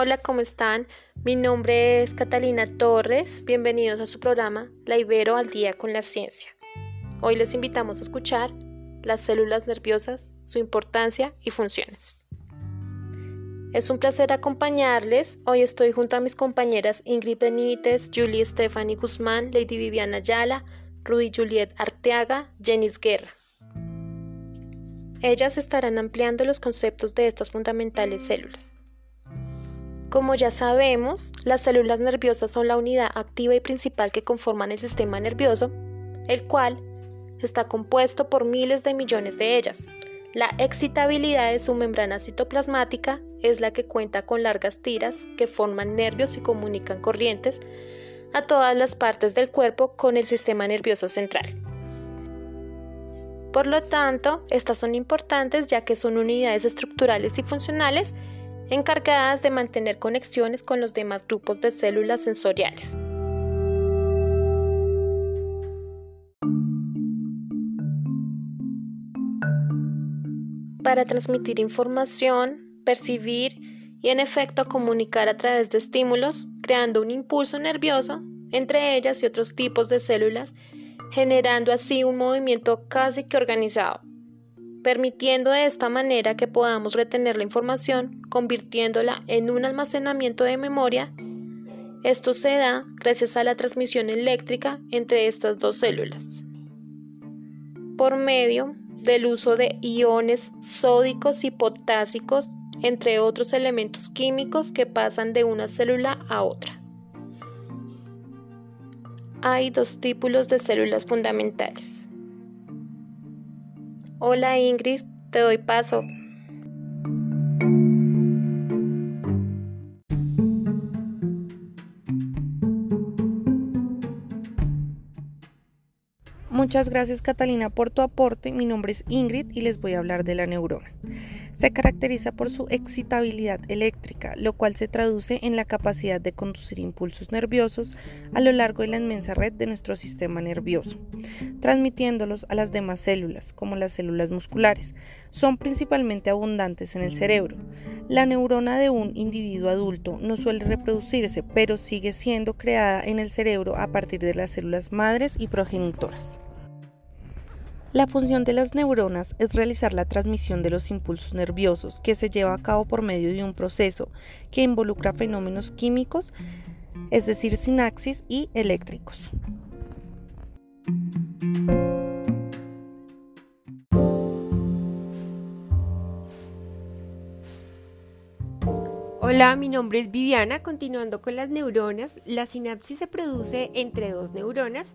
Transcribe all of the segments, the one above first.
Hola, ¿cómo están? Mi nombre es Catalina Torres. Bienvenidos a su programa La Ibero al Día con la Ciencia. Hoy les invitamos a escuchar las células nerviosas, su importancia y funciones. Es un placer acompañarles. Hoy estoy junto a mis compañeras Ingrid Benítez, Julie Stephanie Guzmán, Lady Viviana Ayala, Rudy Juliet Arteaga, Jenis Guerra. Ellas estarán ampliando los conceptos de estas fundamentales células. Como ya sabemos, las células nerviosas son la unidad activa y principal que conforman el sistema nervioso, el cual está compuesto por miles de millones de ellas. La excitabilidad de su membrana citoplasmática es la que cuenta con largas tiras que forman nervios y comunican corrientes a todas las partes del cuerpo con el sistema nervioso central. Por lo tanto, estas son importantes ya que son unidades estructurales y funcionales encargadas de mantener conexiones con los demás grupos de células sensoriales. Para transmitir información, percibir y en efecto comunicar a través de estímulos, creando un impulso nervioso entre ellas y otros tipos de células, generando así un movimiento casi que organizado permitiendo de esta manera que podamos retener la información, convirtiéndola en un almacenamiento de memoria. Esto se da gracias a la transmisión eléctrica entre estas dos células. Por medio del uso de iones sódicos y potásicos, entre otros elementos químicos que pasan de una célula a otra. Hay dos tipos de células fundamentales Hola Ingrid, te doy paso. Muchas gracias Catalina por tu aporte. Mi nombre es Ingrid y les voy a hablar de la neurona. Se caracteriza por su excitabilidad eléctrica, lo cual se traduce en la capacidad de conducir impulsos nerviosos a lo largo de la inmensa red de nuestro sistema nervioso, transmitiéndolos a las demás células, como las células musculares. Son principalmente abundantes en el cerebro. La neurona de un individuo adulto no suele reproducirse, pero sigue siendo creada en el cerebro a partir de las células madres y progenitoras. La función de las neuronas es realizar la transmisión de los impulsos nerviosos que se lleva a cabo por medio de un proceso que involucra fenómenos químicos, es decir, sinapsis y eléctricos. Hola, mi nombre es Viviana. Continuando con las neuronas, la sinapsis se produce entre dos neuronas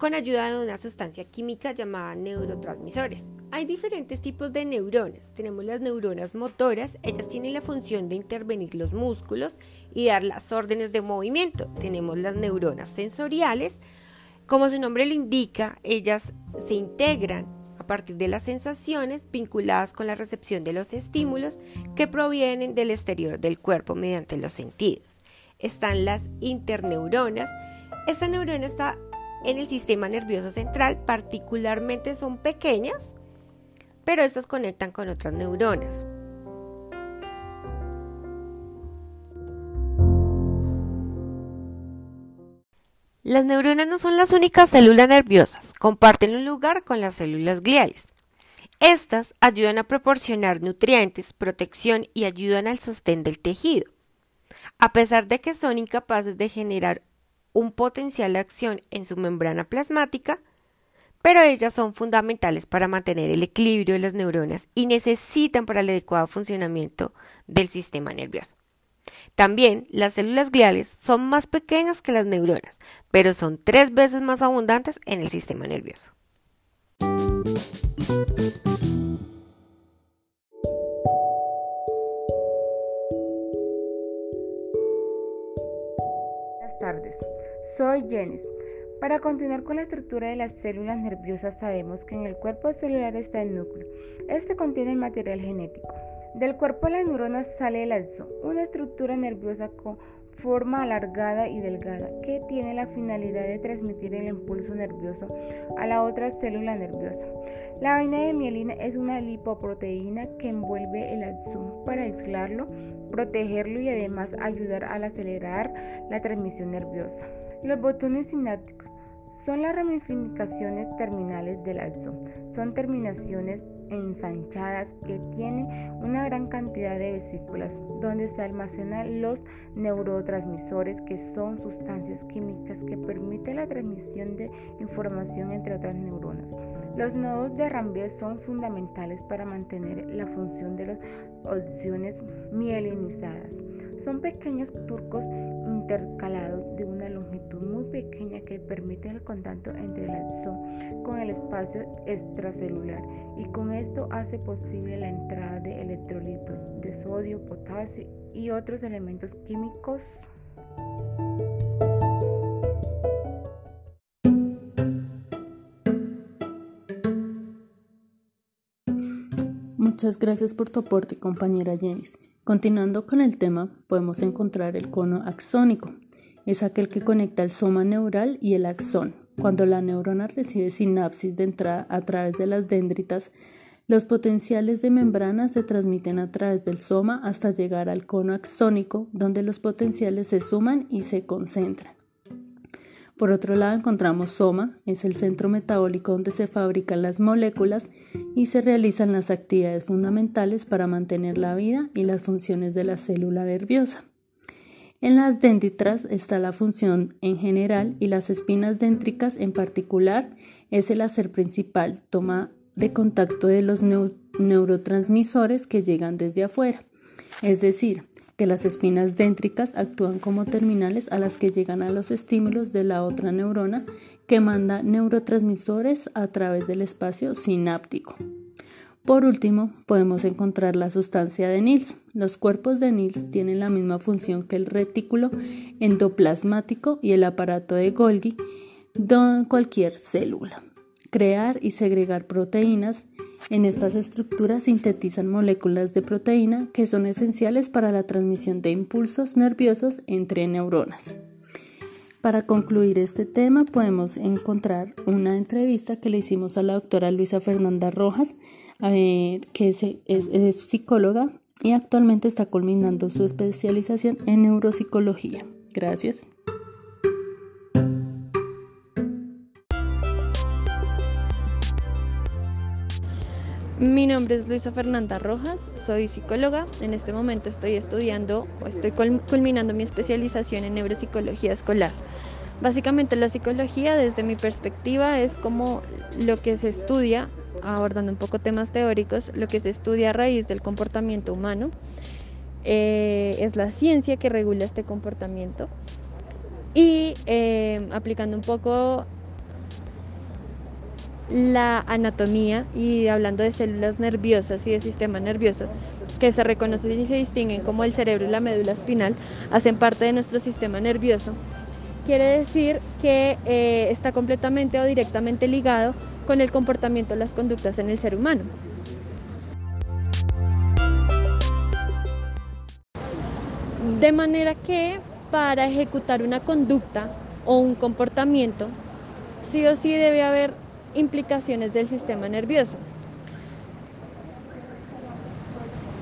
con ayuda de una sustancia química llamada neurotransmisores. Hay diferentes tipos de neuronas. Tenemos las neuronas motoras, ellas tienen la función de intervenir los músculos y dar las órdenes de movimiento. Tenemos las neuronas sensoriales, como su nombre lo indica, ellas se integran a partir de las sensaciones vinculadas con la recepción de los estímulos que provienen del exterior del cuerpo mediante los sentidos. Están las interneuronas. Esta neurona está en el sistema nervioso central, particularmente son pequeñas, pero estas conectan con otras neuronas. Las neuronas no son las únicas células nerviosas, comparten un lugar con las células gliales. Estas ayudan a proporcionar nutrientes, protección y ayudan al sostén del tejido. A pesar de que son incapaces de generar un potencial de acción en su membrana plasmática, pero ellas son fundamentales para mantener el equilibrio de las neuronas y necesitan para el adecuado funcionamiento del sistema nervioso. También las células gliales son más pequeñas que las neuronas, pero son tres veces más abundantes en el sistema nervioso. Tardes. Soy Jenis. Para continuar con la estructura de las células nerviosas sabemos que en el cuerpo celular está el núcleo. Este contiene el material genético. Del cuerpo de las neuronas sale el axón, una estructura nerviosa con forma alargada y delgada que tiene la finalidad de transmitir el impulso nervioso a la otra célula nerviosa. La vaina de mielina es una lipoproteína que envuelve el axón para aislarlo protegerlo y además ayudar a acelerar la transmisión nerviosa. Los botones sinápticos son las ramificaciones terminales del axón. Son terminaciones ensanchadas que tienen una gran cantidad de vesículas donde se almacenan los neurotransmisores que son sustancias químicas que permiten la transmisión de información entre otras neuronas. Los nodos de Rambier son fundamentales para mantener la función de las opciones mielinizadas. Son pequeños turcos intercalados de una longitud muy pequeña que permiten el contacto entre el axón con el espacio extracelular y con esto hace posible la entrada de electrolitos de sodio, potasio y otros elementos químicos. Muchas gracias por tu aporte, compañera Jenis. Continuando con el tema, podemos encontrar el cono axónico. Es aquel que conecta el soma neural y el axón. Cuando la neurona recibe sinapsis de entrada a través de las dendritas, los potenciales de membrana se transmiten a través del soma hasta llegar al cono axónico, donde los potenciales se suman y se concentran. Por otro lado encontramos soma, es el centro metabólico donde se fabrican las moléculas y se realizan las actividades fundamentales para mantener la vida y las funciones de la célula nerviosa. En las dendritas está la función en general y las espinas dendricas en particular es el hacer principal, toma de contacto de los neurotransmisores que llegan desde afuera. Es decir, que las espinas dendricas actúan como terminales a las que llegan a los estímulos de la otra neurona que manda neurotransmisores a través del espacio sináptico. Por último, podemos encontrar la sustancia de Nils. Los cuerpos de Nils tienen la misma función que el retículo endoplasmático y el aparato de Golgi de cualquier célula. Crear y segregar proteínas. En estas estructuras sintetizan moléculas de proteína que son esenciales para la transmisión de impulsos nerviosos entre neuronas. Para concluir este tema podemos encontrar una entrevista que le hicimos a la doctora Luisa Fernanda Rojas, eh, que es, psicóloga y actualmente está culminando su especialización en neuropsicología. Gracias. Mi nombre es Luisa Fernanda Rojas, soy psicóloga. En este momento estoy estudiando o estoy culminando mi especialización en neuropsicología escolar. Básicamente la psicología desde mi perspectiva es como lo que se estudia abordando un poco temas teóricos, lo que se estudia a raíz del comportamiento humano. Eh, es la ciencia que regula este comportamiento y eh, aplicando un poco la anatomía y hablando de células nerviosas y de sistema nervioso que se reconocen y se distinguen como el cerebro y la médula espinal, hacen parte de nuestro sistema nervioso. Quiere decir que eh, está completamente o directamente ligado con el comportamiento las conductas en el ser humano. De manera que para ejecutar una conducta o un comportamiento, sí o sí debe haber implicaciones del sistema nervioso.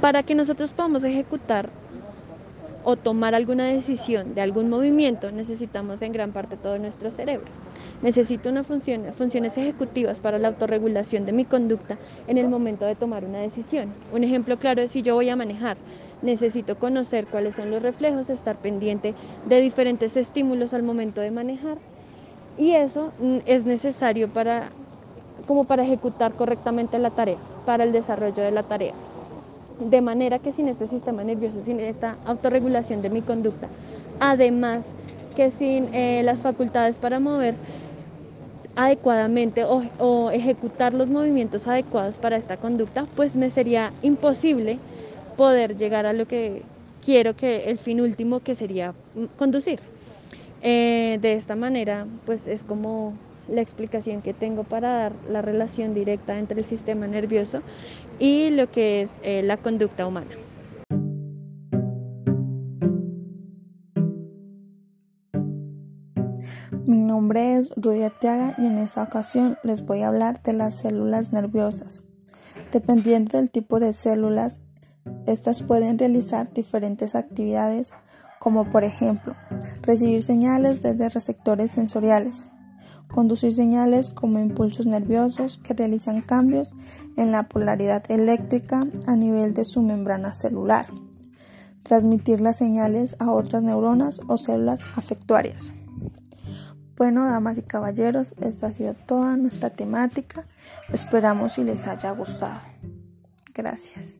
Para que nosotros podamos ejecutar o tomar alguna decisión de algún movimiento, necesitamos en gran parte todo nuestro cerebro. Necesito una función, funciones ejecutivas para la autorregulación de mi conducta en el momento de tomar una decisión. Un ejemplo claro es si yo voy a manejar. Necesito conocer cuáles son los reflejos, estar pendiente de diferentes estímulos al momento de manejar. Y eso mm, es necesario para, como para ejecutar correctamente la tarea, para el desarrollo de la tarea. De manera que sin este sistema nervioso, sin esta autorregulación de mi conducta, además que sin eh, las facultades para mover adecuadamente o, ejecutar los movimientos adecuados para esta conducta, pues me sería imposible poder llegar a lo que quiero que el fin último que sería mm, conducir. Eh, de esta manera, pues es como la explicación que tengo para dar la relación directa entre el sistema nervioso y lo que es eh, la conducta humana. Mi nombre es Rudy Arteaga y en esta ocasión les voy a hablar de las células nerviosas. Dependiendo del tipo de células, Estas pueden realizar diferentes actividades como por ejemplo recibir señales desde receptores sensoriales, conducir señales como impulsos nerviosos que realizan cambios en la polaridad eléctrica a nivel de su membrana celular, transmitir las señales a otras neuronas o células afectuarias. Bueno, damas y caballeros, esta ha sido toda nuestra temática. Esperamos si les haya gustado. Gracias.